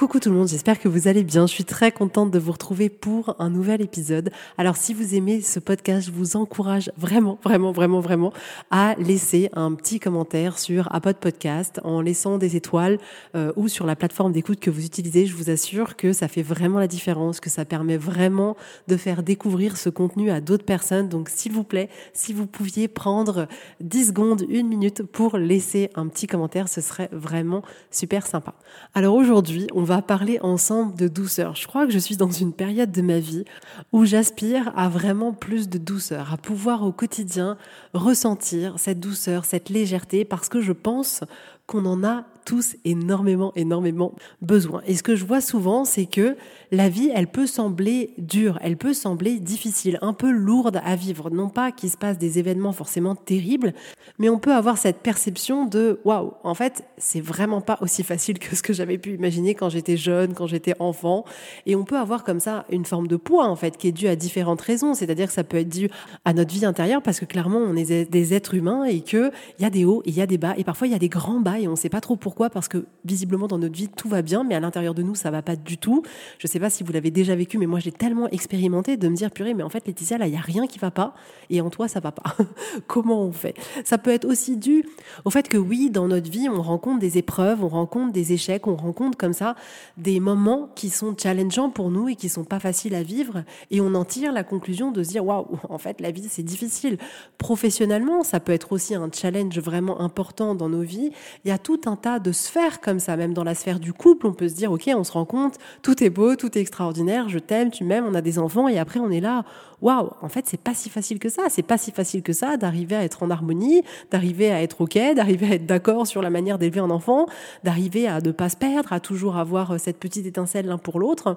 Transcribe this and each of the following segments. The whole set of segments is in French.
Coucou tout le monde, j'espère que vous allez bien. Je suis très contente de vous retrouver pour un nouvel épisode. Alors si vous aimez ce podcast, je vous encourage vraiment, vraiment, vraiment, vraiment à laisser un petit commentaire sur Apple Podcast en laissant des étoiles euh, ou sur la plateforme d'écoute que vous utilisez. Je vous assure que ça fait vraiment la différence, que ça permet vraiment de faire découvrir ce contenu à d'autres personnes. Donc s'il vous plaît, si vous pouviez prendre 10 secondes, une minute pour laisser un petit commentaire, ce serait vraiment super sympa. Alors aujourd'hui, on va parler ensemble de douceur. Je crois que je suis dans une période de ma vie où j'aspire à vraiment plus de douceur, à pouvoir au quotidien ressentir cette douceur, cette légèreté, parce que je pense qu'on en a énormément, énormément besoin. Et ce que je vois souvent, c'est que la vie, elle peut sembler dure, elle peut sembler difficile, un peu lourde à vivre. Non pas qu'il se passe des événements forcément terribles, mais on peut avoir cette perception de waouh, en fait, c'est vraiment pas aussi facile que ce que j'avais pu imaginer quand j'étais jeune, quand j'étais enfant. Et on peut avoir comme ça une forme de poids, en fait, qui est due à différentes raisons. C'est-à-dire que ça peut être dû à notre vie intérieure, parce que clairement, on est des êtres humains et qu'il y a des hauts, il y a des bas, et parfois il y a des grands bas et on ne sait pas trop pourquoi, parce que visiblement dans notre vie tout va bien, mais à l'intérieur de nous ça va pas du tout. Je sais pas si vous l'avez déjà vécu, mais moi j'ai tellement expérimenté de me dire purée, mais en fait Laetitia là il y a rien qui va pas, et en toi ça va pas. Comment on fait? Ça peut être aussi dû au fait que oui, dans notre vie on rencontre des épreuves, on rencontre des échecs, on rencontre comme ça des moments qui sont challengeants pour nous et qui sont pas faciles à vivre, et on en tire la conclusion de se dire waouh, en fait la vie c'est difficile. Professionnellement, ça peut être aussi un challenge vraiment important dans nos vies. Il y a tout un tas de sphères comme ça, même dans la sphère du couple, on peut se dire, ok, on se rend compte, tout est beau, tout est extraordinaire, je t'aime, tu m'aimes, on a des enfants, et après on est là, waouh, en fait c'est pas si facile que ça, c'est pas si facile que ça d'arriver à être en harmonie, d'arriver à être ok, d'arriver à être d'accord sur la manière d'élever un enfant, d'arriver à ne pas se perdre, à toujours avoir euh, cette petite étincelle l'un pour l'autre,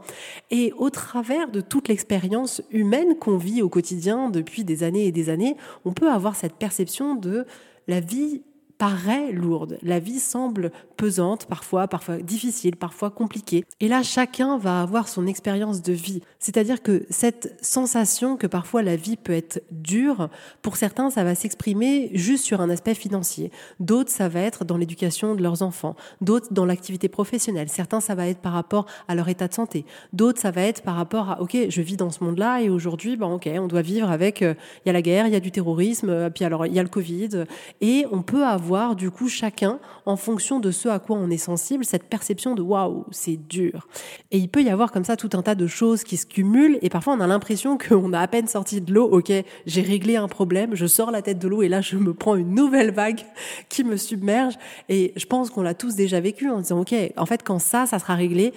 et au travers de toute l'expérience humaine qu'on vit au quotidien depuis des années et des années, on peut avoir cette perception de la vie paraît lourde. La vie semble pesante parfois, parfois difficile, parfois compliquée. Et là, chacun va avoir son expérience de vie. C'est-à-dire que cette sensation que parfois la vie peut être dure, pour certains, ça va s'exprimer juste sur un aspect financier. D'autres, ça va être dans l'éducation de leurs enfants. D'autres, dans l'activité professionnelle. Certains, ça va être par rapport à leur état de santé. D'autres, ça va être par rapport à, OK, je vis dans ce monde-là et aujourd'hui, ben, OK, on doit vivre avec, euh, il y a la guerre, il y a du terrorisme, euh, puis alors il y a le Covid. Et on peut avoir du coup chacun, en fonction de ce à quoi on est sensible, cette perception de waouh, c'est dur. Et il peut y avoir comme ça tout un tas de choses qui se cumulent et parfois on a l'impression qu'on a à peine sorti de l'eau, ok, j'ai réglé un problème, je sors la tête de l'eau et là je me prends une nouvelle vague qui me submerge et je pense qu'on l'a tous déjà vécu en disant ok, en fait quand ça, ça sera réglé,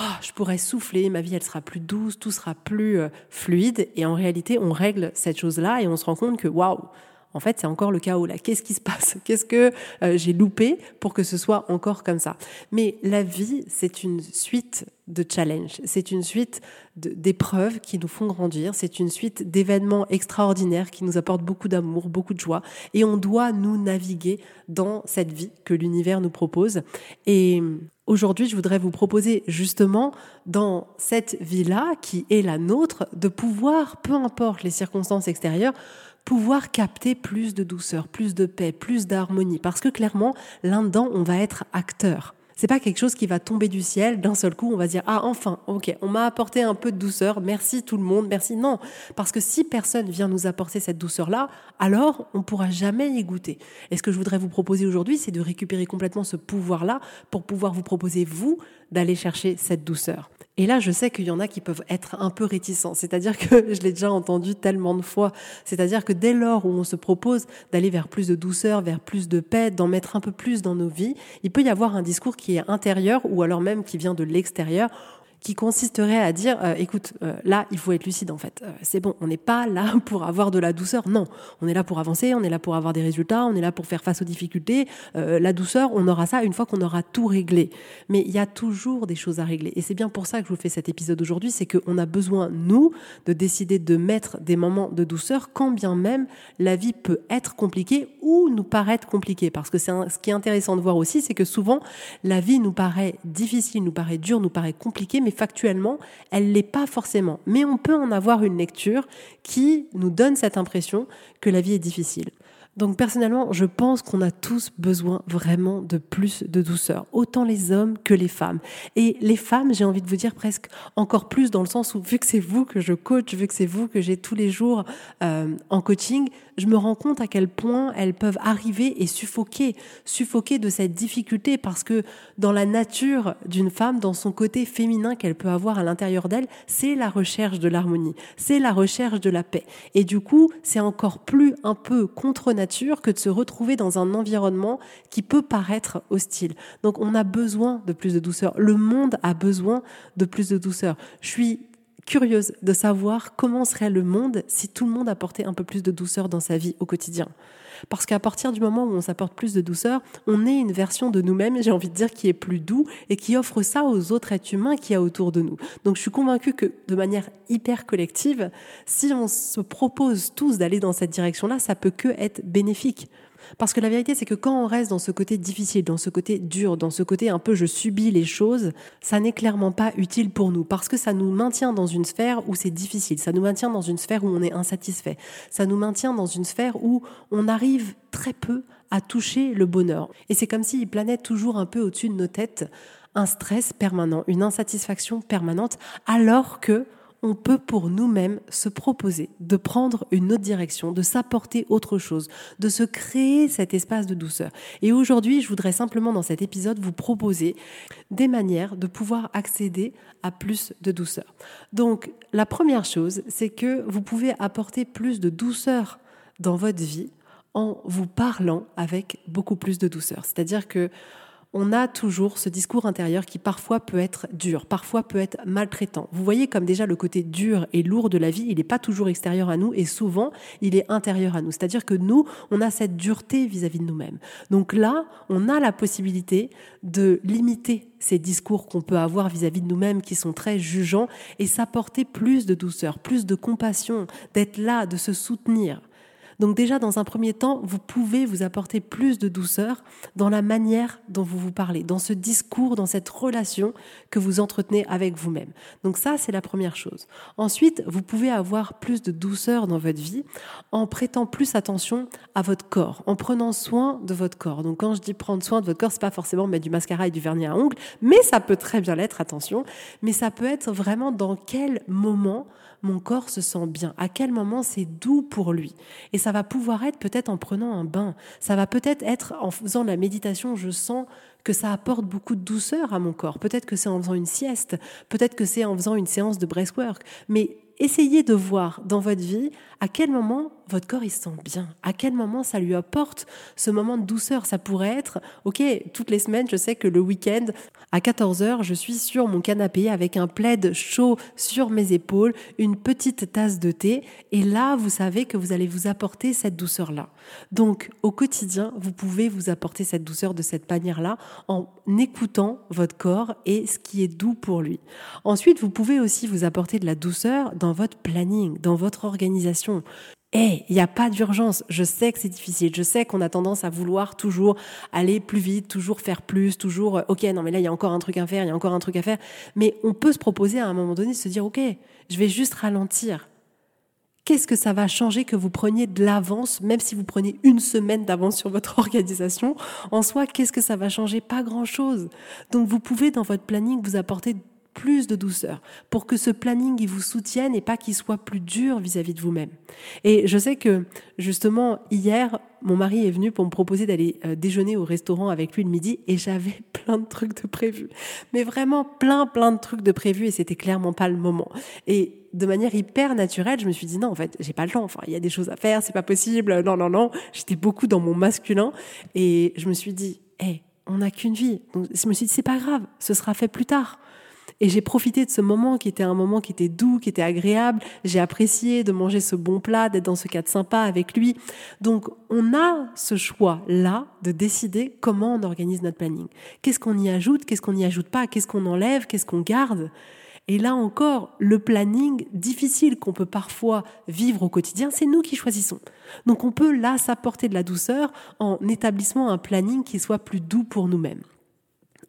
oh, je pourrais souffler, ma vie elle sera plus douce, tout sera plus euh, fluide. Et en réalité, on règle cette chose-là et on se rend compte que waouh, en fait, c'est encore le chaos là. Qu'est-ce qui se passe? Qu'est-ce que euh, j'ai loupé pour que ce soit encore comme ça? Mais la vie, c'est une suite de challenges, c'est une suite d'épreuves qui nous font grandir, c'est une suite d'événements extraordinaires qui nous apportent beaucoup d'amour, beaucoup de joie, et on doit nous naviguer dans cette vie que l'univers nous propose. Et Aujourd'hui, je voudrais vous proposer justement dans cette vie-là, qui est la nôtre, de pouvoir, peu importe les circonstances extérieures, pouvoir capter plus de douceur, plus de paix, plus d'harmonie. Parce que clairement, là-dedans, on va être acteur. C'est pas quelque chose qui va tomber du ciel d'un seul coup. On va dire ah enfin, ok, on m'a apporté un peu de douceur. Merci tout le monde, merci. Non, parce que si personne vient nous apporter cette douceur là, alors on pourra jamais y goûter. Et ce que je voudrais vous proposer aujourd'hui, c'est de récupérer complètement ce pouvoir là pour pouvoir vous proposer vous d'aller chercher cette douceur. Et là, je sais qu'il y en a qui peuvent être un peu réticents. C'est-à-dire que je l'ai déjà entendu tellement de fois. C'est-à-dire que dès lors où on se propose d'aller vers plus de douceur, vers plus de paix, d'en mettre un peu plus dans nos vies, il peut y avoir un discours qui est intérieur ou alors même qui vient de l'extérieur qui consisterait à dire euh, écoute, euh, là, il faut être lucide en fait. Euh, c'est bon, on n'est pas là pour avoir de la douceur. Non, on est là pour avancer, on est là pour avoir des résultats, on est là pour faire face aux difficultés. la douceur, on aura ça une fois qu'on aura tout réglé. Mais il y a toujours des choses à régler. Et c'est bien pour ça que je vous fais cet épisode aujourd'hui, c'est qu'on a besoin, nous, de décider de mettre des moments de douceur, quand bien même la vie peut être compliquée ou nous paraître compliquée. Parce que c'est ce qui est intéressant de voir aussi, c'est que souvent, la vie nous paraît difficile, nous paraît dure, nous paraît compliquée, mais factuellement, elle l'est pas forcément. Mais on peut en avoir une lecture qui nous donne cette impression que la vie est difficile. Donc personnellement, je pense qu'on a tous besoin vraiment de plus de douceur, autant les hommes que les femmes. Et les femmes, j'ai envie de vous dire presque encore plus dans le sens où vu que c'est vous que je coach, vu que c'est vous que j'ai tous les jours euh, en coaching, je me rends compte à quel point elles peuvent arriver et suffoquer, suffoquer de cette difficulté parce que dans la nature d'une femme, dans son côté féminin qu'elle peut avoir à l'intérieur d'elle, c'est la recherche de l'harmonie, c'est la recherche de la paix. Et du coup, c'est encore plus un peu contre nature que de se retrouver dans un environnement qui peut paraître hostile. Donc on a besoin de plus de douceur. Le monde a besoin de plus de douceur. Je suis curieuse de savoir comment serait le monde si tout le monde apportait un peu plus de douceur dans sa vie au quotidien. Parce qu'à partir du moment où on s'apporte plus de douceur, on est une version de nous-mêmes, j'ai envie de dire, qui est plus doux et qui offre ça aux autres êtres humains qui y a autour de nous. Donc je suis convaincue que de manière hyper collective, si on se propose tous d'aller dans cette direction-là, ça peut que être bénéfique. Parce que la vérité, c'est que quand on reste dans ce côté difficile, dans ce côté dur, dans ce côté un peu je subis les choses, ça n'est clairement pas utile pour nous. Parce que ça nous maintient dans une sphère où c'est difficile. Ça nous maintient dans une sphère où on est insatisfait. Ça nous maintient dans une sphère où on arrive très peu à toucher le bonheur. Et c'est comme s'il planait toujours un peu au-dessus de nos têtes un stress permanent, une insatisfaction permanente, alors que on peut pour nous-mêmes se proposer de prendre une autre direction, de s'apporter autre chose, de se créer cet espace de douceur. Et aujourd'hui, je voudrais simplement dans cet épisode vous proposer des manières de pouvoir accéder à plus de douceur. Donc, la première chose, c'est que vous pouvez apporter plus de douceur dans votre vie en vous parlant avec beaucoup plus de douceur. C'est-à-dire que on a toujours ce discours intérieur qui parfois peut être dur, parfois peut être maltraitant. Vous voyez comme déjà le côté dur et lourd de la vie, il n'est pas toujours extérieur à nous et souvent il est intérieur à nous. C'est-à-dire que nous, on a cette dureté vis-à-vis de nous-mêmes. Donc là, on a la possibilité de limiter ces discours qu'on peut avoir vis-à-vis -vis de nous-mêmes qui sont très jugeants et s'apporter plus de douceur, plus de compassion, d'être là, de se soutenir. Donc déjà, dans un premier temps, vous pouvez vous apporter plus de douceur dans la manière dont vous vous parlez, dans ce discours, dans cette relation que vous entretenez avec vous-même. Donc ça, c'est la première chose. Ensuite, vous pouvez avoir plus de douceur dans votre vie en prêtant plus attention à votre corps, en prenant soin de votre corps. Donc quand je dis prendre soin de votre corps, c'est pas forcément mettre du mascara et du vernis à ongles, mais ça peut très bien l'être, attention. Mais ça peut être vraiment dans quel moment mon corps se sent bien, à quel moment c'est doux pour lui? Et ça va pouvoir être peut-être en prenant un bain, ça va peut-être être en faisant de la méditation, je sens que ça apporte beaucoup de douceur à mon corps. Peut-être que c'est en faisant une sieste, peut-être que c'est en faisant une séance de breathwork, mais essayez de voir dans votre vie à quel moment votre corps il se sent bien, à quel moment ça lui apporte ce moment de douceur? Ça pourrait être, ok, toutes les semaines, je sais que le week-end, à 14h, je suis sur mon canapé avec un plaid chaud sur mes épaules, une petite tasse de thé, et là, vous savez que vous allez vous apporter cette douceur-là. Donc, au quotidien, vous pouvez vous apporter cette douceur de cette manière-là en écoutant votre corps et ce qui est doux pour lui. Ensuite, vous pouvez aussi vous apporter de la douceur dans votre planning, dans votre organisation. Eh, il n'y a pas d'urgence. Je sais que c'est difficile. Je sais qu'on a tendance à vouloir toujours aller plus vite, toujours faire plus, toujours, euh, ok, non, mais là, il y a encore un truc à faire, il y a encore un truc à faire. Mais on peut se proposer à un moment donné de se dire, ok, je vais juste ralentir. Qu'est-ce que ça va changer que vous preniez de l'avance, même si vous prenez une semaine d'avance sur votre organisation? En soi, qu'est-ce que ça va changer? Pas grand-chose. Donc vous pouvez dans votre planning vous apporter plus de douceur pour que ce planning il vous soutienne et pas qu'il soit plus dur vis-à-vis de vous-même. Et je sais que justement hier, mon mari est venu pour me proposer d'aller euh, déjeuner au restaurant avec lui le midi et j'avais plein de trucs de prévus. Mais vraiment plein plein de trucs de prévus et c'était clairement pas le moment. Et de manière hyper naturelle, je me suis dit non en fait, j'ai pas le temps. Enfin, il y a des choses à faire, c'est pas possible. Non non non, j'étais beaucoup dans mon masculin et je me suis dit hé, on n'a qu'une vie. Donc je me suis dit c'est pas grave, ce sera fait plus tard. Et j'ai profité de ce moment qui était un moment qui était doux, qui était agréable. J'ai apprécié de manger ce bon plat, d'être dans ce cadre sympa avec lui. Donc, on a ce choix-là de décider comment on organise notre planning. Qu'est-ce qu'on y ajoute, qu'est-ce qu'on n'y ajoute pas, qu'est-ce qu'on enlève, qu'est-ce qu'on garde? Et là encore, le planning difficile qu'on peut parfois vivre au quotidien, c'est nous qui choisissons. Donc on peut là s'apporter de la douceur en établissant un planning qui soit plus doux pour nous-mêmes.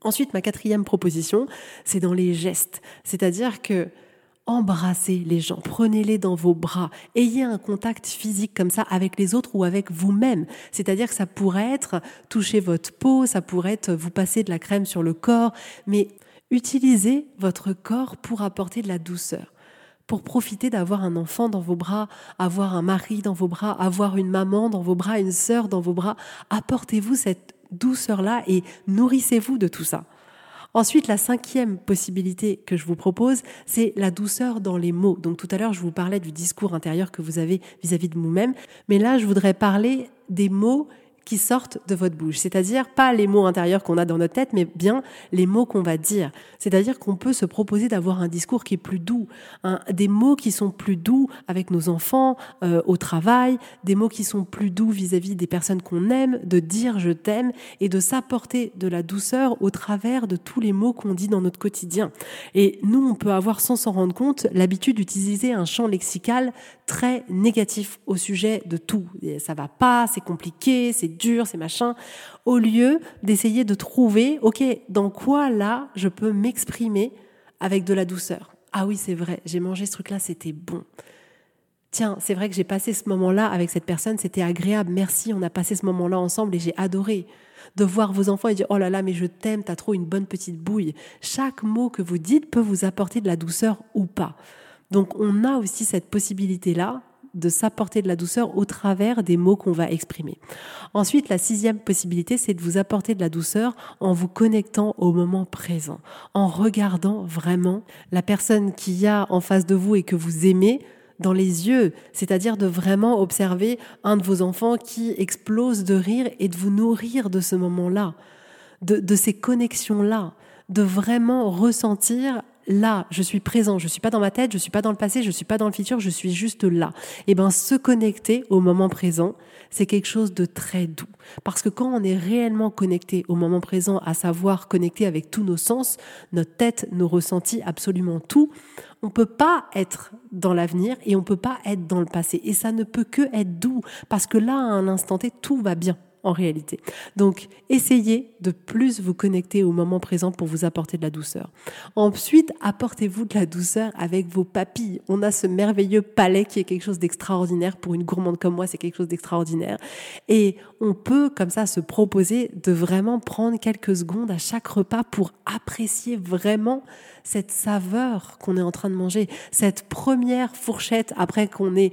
Ensuite, ma quatrième proposition, c'est dans les gestes. C'est-à-dire que embrassez les gens, prenez-les dans vos bras, ayez un contact physique comme ça avec les autres ou avec vous-même. C'est-à-dire que ça pourrait être toucher votre peau, ça pourrait être vous passer de la crème sur le corps, mais utilisez votre corps pour apporter de la douceur pour profiter d'avoir un enfant dans vos bras, avoir un mari dans vos bras, avoir une maman dans vos bras, une sœur dans vos bras. Apportez-vous cette douceur-là et nourrissez-vous de tout ça. Ensuite, la cinquième possibilité que je vous propose, c'est la douceur dans les mots. Donc tout à l'heure, je vous parlais du discours intérieur que vous avez vis-à-vis de vous-même, mais là, je voudrais parler des mots qui sortent de votre bouche. C'est-à-dire pas les mots intérieurs qu'on a dans notre tête, mais bien les mots qu'on va dire. C'est-à-dire qu'on peut se proposer d'avoir un discours qui est plus doux, des mots qui sont plus doux avec nos enfants, euh, au travail, des mots qui sont plus doux vis-à-vis des personnes qu'on aime, de dire je t'aime et de s'apporter de la douceur au travers de tous les mots qu'on dit dans notre quotidien. Et nous, on peut avoir sans s'en rendre compte l'habitude d'utiliser un champ lexical très négatif au sujet de tout. ça va pas, c'est compliqué, c'est dur, c'est machin, au lieu d'essayer de trouver, ok, dans quoi là je peux m'exprimer avec de la douceur. Ah oui, c'est vrai, j'ai mangé ce truc-là, c'était bon. Tiens, c'est vrai que j'ai passé ce moment-là avec cette personne, c'était agréable, merci, on a passé ce moment-là ensemble et j'ai adoré. De voir vos enfants et dire oh là là, mais je t'aime, t'as trop une bonne petite bouille. Chaque mot que vous dites peut vous apporter de la douceur ou pas. Donc on a aussi cette possibilité-là de s'apporter de la douceur au travers des mots qu'on va exprimer. Ensuite, la sixième possibilité, c'est de vous apporter de la douceur en vous connectant au moment présent, en regardant vraiment la personne qu'il y a en face de vous et que vous aimez dans les yeux, c'est-à-dire de vraiment observer un de vos enfants qui explose de rire et de vous nourrir de ce moment-là, de, de ces connexions-là, de vraiment ressentir là, je suis présent, je suis pas dans ma tête, je suis pas dans le passé, je suis pas dans le futur, je suis juste là. Et eh ben se connecter au moment présent, c'est quelque chose de très doux. Parce que quand on est réellement connecté au moment présent, à savoir connecté avec tous nos sens, notre tête, nos ressentis, absolument tout, on peut pas être dans l'avenir et on peut pas être dans le passé. Et ça ne peut que être doux parce que là à un instant T tout va bien en réalité. Donc, essayez de plus vous connecter au moment présent pour vous apporter de la douceur. Ensuite, apportez-vous de la douceur avec vos papilles. On a ce merveilleux palais qui est quelque chose d'extraordinaire. Pour une gourmande comme moi, c'est quelque chose d'extraordinaire. Et on peut, comme ça, se proposer de vraiment prendre quelques secondes à chaque repas pour apprécier vraiment cette saveur qu'on est en train de manger, cette première fourchette après qu'on ait,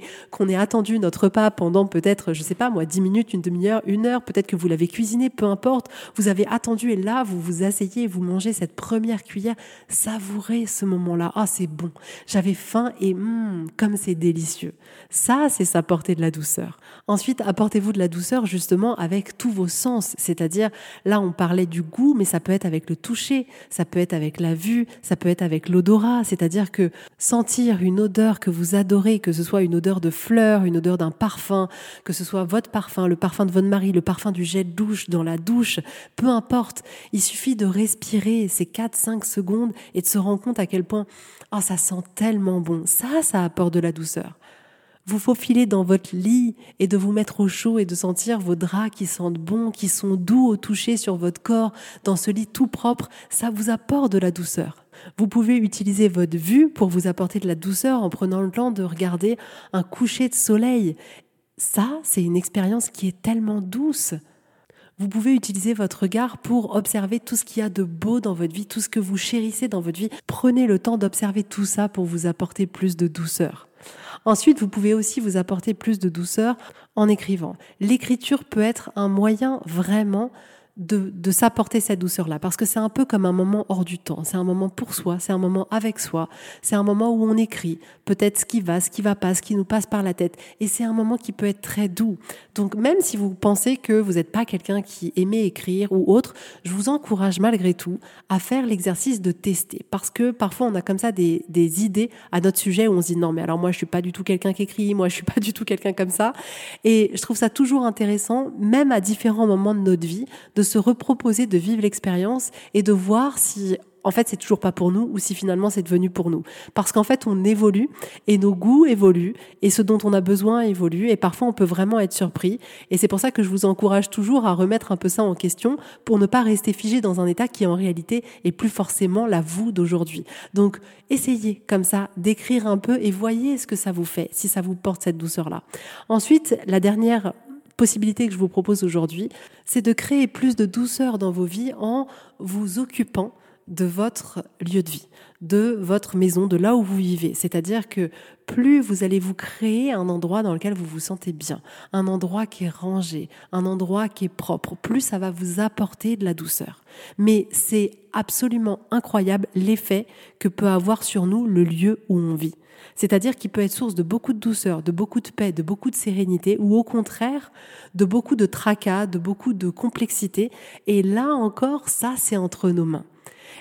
ait attendu notre repas pendant peut-être, je sais pas moi, dix minutes, une demi-heure, une heure, peut-être que vous l'avez cuisiné, peu importe, vous avez attendu et là, vous vous asseyez vous mangez cette première cuillère, savourez ce moment-là. Ah, c'est bon. J'avais faim et hum, comme c'est délicieux. Ça, c'est s'apporter de la douceur. Ensuite, apportez-vous de la douceur justement avec tous vos sens, c'est-à-dire là, on parlait du goût, mais ça peut être avec le toucher, ça peut être avec la vue, ça peut être avec l'odorat, c'est-à-dire que sentir une odeur que vous adorez, que ce soit une odeur de fleurs, une odeur d'un parfum, que ce soit votre parfum, le parfum de votre mari, le parfum du gel douche dans la douche, peu importe, il suffit de respirer ces 4-5 secondes et de se rendre compte à quel point oh, ça sent tellement bon. Ça, ça apporte de la douceur. Vous faufiler dans votre lit et de vous mettre au chaud et de sentir vos draps qui sentent bon, qui sont doux au toucher sur votre corps, dans ce lit tout propre, ça vous apporte de la douceur. Vous pouvez utiliser votre vue pour vous apporter de la douceur en prenant le temps de regarder un coucher de soleil. Ça, c'est une expérience qui est tellement douce. Vous pouvez utiliser votre regard pour observer tout ce qu'il y a de beau dans votre vie, tout ce que vous chérissez dans votre vie. Prenez le temps d'observer tout ça pour vous apporter plus de douceur. Ensuite, vous pouvez aussi vous apporter plus de douceur en écrivant. L'écriture peut être un moyen vraiment de, s'apporter cette douceur-là, parce que c'est un peu comme un moment hors du temps, c'est un moment pour soi, c'est un moment avec soi, c'est un moment où on écrit peut-être ce qui va, ce qui va pas, ce qui nous passe par la tête, et c'est un moment qui peut être très doux. Donc même si vous pensez que vous n'êtes pas quelqu'un qui aimait écrire ou autre, je vous encourage malgré tout à faire l'exercice de tester, parce que parfois on a comme ça des, des idées à notre sujet où on se dit non mais alors moi je suis pas du tout quelqu'un qui écrit, moi je suis pas du tout quelqu'un comme ça, et je trouve ça toujours intéressant, même à différents moments de notre vie, de reproposer de vivre l'expérience et de voir si en fait c'est toujours pas pour nous ou si finalement c'est devenu pour nous. Parce qu'en fait on évolue et nos goûts évoluent et ce dont on a besoin évolue et parfois on peut vraiment être surpris et c'est pour ça que je vous encourage toujours à remettre un peu ça en question pour ne pas rester figé dans un état qui en réalité est plus forcément la vous d'aujourd'hui. Donc essayez comme ça d'écrire un peu et voyez ce que ça vous fait si ça vous porte cette douceur là. Ensuite, la dernière possibilité que je vous propose aujourd'hui, c'est de créer plus de douceur dans vos vies en vous occupant de votre lieu de vie, de votre maison, de là où vous vivez. C'est-à-dire que plus vous allez vous créer un endroit dans lequel vous vous sentez bien, un endroit qui est rangé, un endroit qui est propre, plus ça va vous apporter de la douceur. Mais c'est absolument incroyable l'effet que peut avoir sur nous le lieu où on vit. C'est-à-dire qu'il peut être source de beaucoup de douceur, de beaucoup de paix, de beaucoup de sérénité, ou au contraire, de beaucoup de tracas, de beaucoup de complexité. Et là encore, ça, c'est entre nos mains.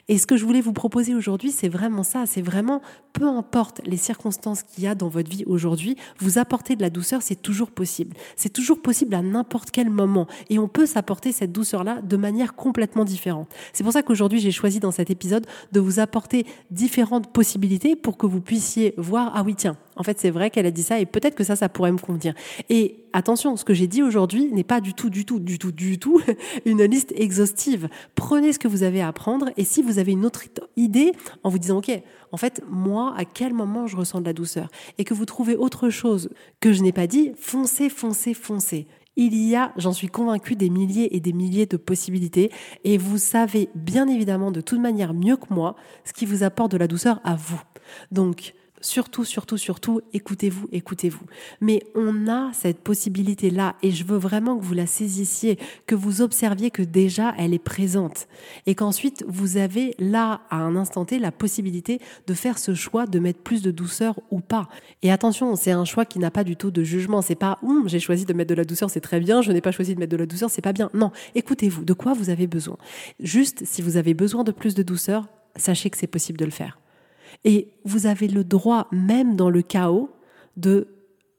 Et ce que je voulais vous proposer aujourd'hui, c'est vraiment ça, c'est vraiment, peu importe les circonstances qu'il y a dans votre vie aujourd'hui, vous apporter de la douceur, c'est toujours possible. C'est toujours possible à n'importe quel moment. Et on peut s'apporter cette douceur-là de manière complètement différente. C'est pour ça qu'aujourd'hui, j'ai choisi dans cet épisode de vous apporter différentes possibilités pour que vous puissiez voir, ah oui, tiens, en fait, c'est vrai qu'elle a dit ça et peut-être que ça, ça pourrait me convenir. Et attention, ce que j'ai dit aujourd'hui n'est pas du tout, du tout, du tout, du tout une liste exhaustive. Prenez ce que vous avez à apprendre et si vous avez une autre idée en vous disant, OK, en fait, moi, à quel moment je ressens de la douceur et que vous trouvez autre chose que je n'ai pas dit, foncez, foncez, foncez. Il y a, j'en suis convaincue, des milliers et des milliers de possibilités et vous savez bien évidemment de toute manière mieux que moi ce qui vous apporte de la douceur à vous. Donc, Surtout, surtout, surtout, écoutez-vous, écoutez-vous. Mais on a cette possibilité-là et je veux vraiment que vous la saisissiez, que vous observiez que déjà elle est présente et qu'ensuite vous avez là, à un instant T, la possibilité de faire ce choix de mettre plus de douceur ou pas. Et attention, c'est un choix qui n'a pas du tout de jugement. C'est pas, hum, j'ai choisi de mettre de la douceur, c'est très bien, je n'ai pas choisi de mettre de la douceur, c'est pas bien. Non, écoutez-vous, de quoi vous avez besoin? Juste, si vous avez besoin de plus de douceur, sachez que c'est possible de le faire. Et vous avez le droit, même dans le chaos, de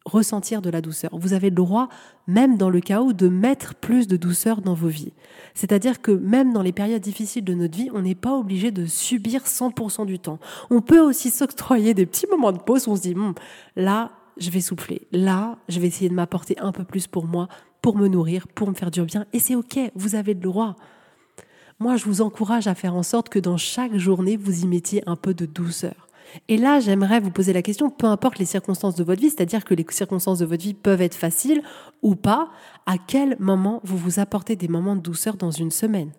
ressentir de la douceur. Vous avez le droit, même dans le chaos, de mettre plus de douceur dans vos vies. C'est-à-dire que même dans les périodes difficiles de notre vie, on n'est pas obligé de subir 100% du temps. On peut aussi s'octroyer des petits moments de pause où on se dit, hum, là, je vais souffler. Là, je vais essayer de m'apporter un peu plus pour moi, pour me nourrir, pour me faire du bien. Et c'est OK, vous avez le droit. Moi, je vous encourage à faire en sorte que dans chaque journée, vous y mettiez un peu de douceur. Et là, j'aimerais vous poser la question, peu importe les circonstances de votre vie, c'est-à-dire que les circonstances de votre vie peuvent être faciles ou pas, à quel moment vous vous apportez des moments de douceur dans une semaine?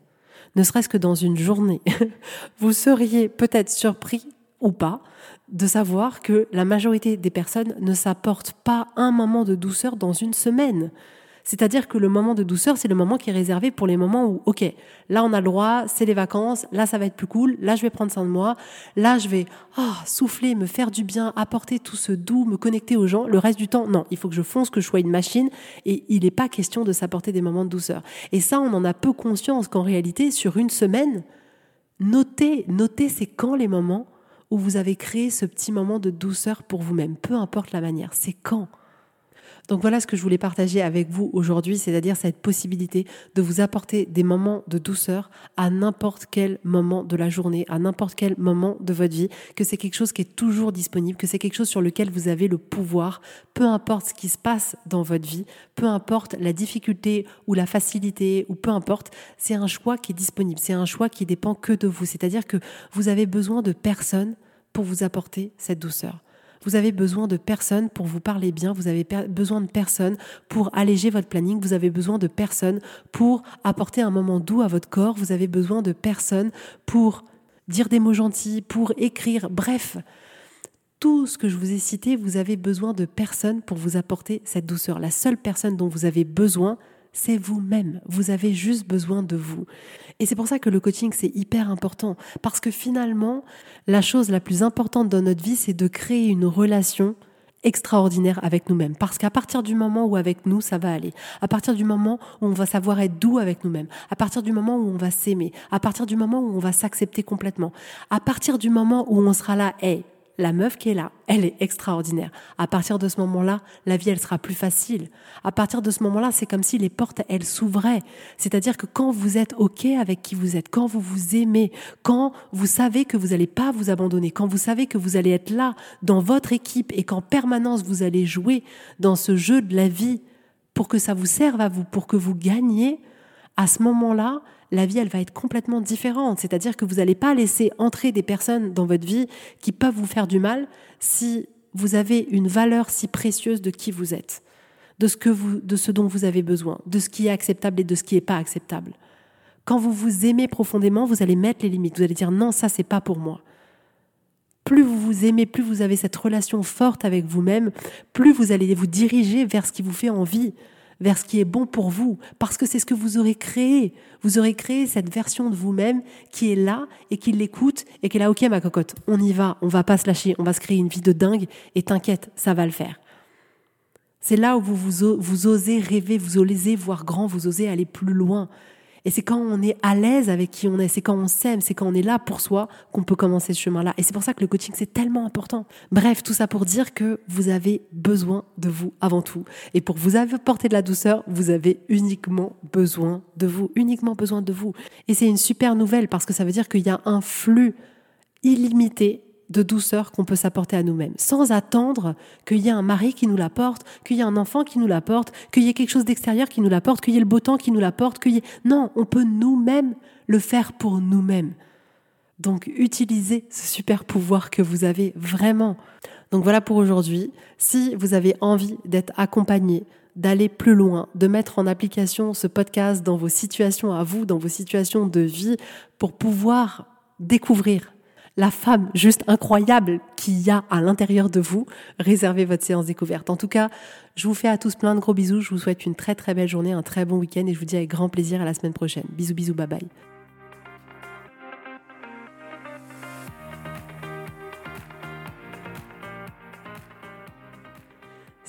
Ne serait-ce que dans une journée. vous seriez peut-être surpris ou pas de savoir que la majorité des personnes ne s'apportent pas un moment de douceur dans une semaine. C'est-à-dire que le moment de douceur, c'est le moment qui est réservé pour les moments où, ok, là on a le droit, c'est les vacances, là ça va être plus cool, là je vais prendre soin de moi, là je vais oh, souffler, me faire du bien, apporter tout ce doux, me connecter aux gens. Le reste du temps, non, il faut que je fonce, que je sois une machine, et il n'est pas question de s'apporter des moments de douceur. Et ça, on en a peu conscience qu'en réalité, sur une semaine, notez, notez c'est quand les moments où vous avez créé ce petit moment de douceur pour vous-même, peu importe la manière, c'est quand. Donc voilà ce que je voulais partager avec vous aujourd'hui, c'est-à-dire cette possibilité de vous apporter des moments de douceur à n'importe quel moment de la journée, à n'importe quel moment de votre vie, que c'est quelque chose qui est toujours disponible, que c'est quelque chose sur lequel vous avez le pouvoir, peu importe ce qui se passe dans votre vie, peu importe la difficulté ou la facilité ou peu importe, c'est un choix qui est disponible, c'est un choix qui dépend que de vous, c'est-à-dire que vous avez besoin de personne pour vous apporter cette douceur. Vous avez besoin de personnes pour vous parler bien, vous avez besoin de personnes pour alléger votre planning, vous avez besoin de personnes pour apporter un moment doux à votre corps, vous avez besoin de personnes pour dire des mots gentils, pour écrire, bref. Tout ce que je vous ai cité, vous avez besoin de personnes pour vous apporter cette douceur. La seule personne dont vous avez besoin, c'est vous-même. Vous avez juste besoin de vous. Et c'est pour ça que le coaching, c'est hyper important. Parce que finalement, la chose la plus importante dans notre vie, c'est de créer une relation extraordinaire avec nous-mêmes. Parce qu'à partir du moment où avec nous, ça va aller, à partir du moment où on va savoir être doux avec nous-mêmes, à partir du moment où on va s'aimer, à partir du moment où on va s'accepter complètement, à partir du moment où on sera là, hey, la meuf qui est là, elle est extraordinaire. À partir de ce moment-là, la vie, elle sera plus facile. À partir de ce moment-là, c'est comme si les portes, elles s'ouvraient. C'est-à-dire que quand vous êtes OK avec qui vous êtes, quand vous vous aimez, quand vous savez que vous n'allez pas vous abandonner, quand vous savez que vous allez être là dans votre équipe et qu'en permanence vous allez jouer dans ce jeu de la vie pour que ça vous serve à vous, pour que vous gagniez, à ce moment-là, la vie, elle va être complètement différente. C'est-à-dire que vous n'allez pas laisser entrer des personnes dans votre vie qui peuvent vous faire du mal si vous avez une valeur si précieuse de qui vous êtes, de ce, que vous, de ce dont vous avez besoin, de ce qui est acceptable et de ce qui n'est pas acceptable. Quand vous vous aimez profondément, vous allez mettre les limites. Vous allez dire non, ça, c'est pas pour moi. Plus vous vous aimez, plus vous avez cette relation forte avec vous-même, plus vous allez vous diriger vers ce qui vous fait envie vers ce qui est bon pour vous, parce que c'est ce que vous aurez créé. Vous aurez créé cette version de vous-même qui est là et qui l'écoute et qui est là, ok ma cocotte, on y va, on va pas se lâcher, on va se créer une vie de dingue et t'inquiète, ça va le faire. C'est là où vous, vous, vous osez rêver, vous osez voir grand, vous osez aller plus loin. Et c'est quand on est à l'aise avec qui on est, c'est quand on s'aime, c'est quand on est là pour soi qu'on peut commencer ce chemin-là. Et c'est pour ça que le coaching, c'est tellement important. Bref, tout ça pour dire que vous avez besoin de vous avant tout. Et pour vous apporter de la douceur, vous avez uniquement besoin de vous, uniquement besoin de vous. Et c'est une super nouvelle parce que ça veut dire qu'il y a un flux illimité de douceur qu'on peut s'apporter à nous-mêmes, sans attendre qu'il y ait un mari qui nous l'apporte, qu'il y ait un enfant qui nous l'apporte, qu'il y ait quelque chose d'extérieur qui nous l'apporte, qu'il y ait le beau temps qui nous l'apporte, qu'il y ait... Non, on peut nous-mêmes le faire pour nous-mêmes. Donc utilisez ce super pouvoir que vous avez vraiment. Donc voilà pour aujourd'hui. Si vous avez envie d'être accompagné, d'aller plus loin, de mettre en application ce podcast dans vos situations à vous, dans vos situations de vie, pour pouvoir découvrir la femme juste incroyable qu'il y a à l'intérieur de vous, réservez votre séance découverte. En tout cas, je vous fais à tous plein de gros bisous. Je vous souhaite une très très belle journée, un très bon week-end et je vous dis avec grand plaisir à la semaine prochaine. Bisous bisous, bye bye.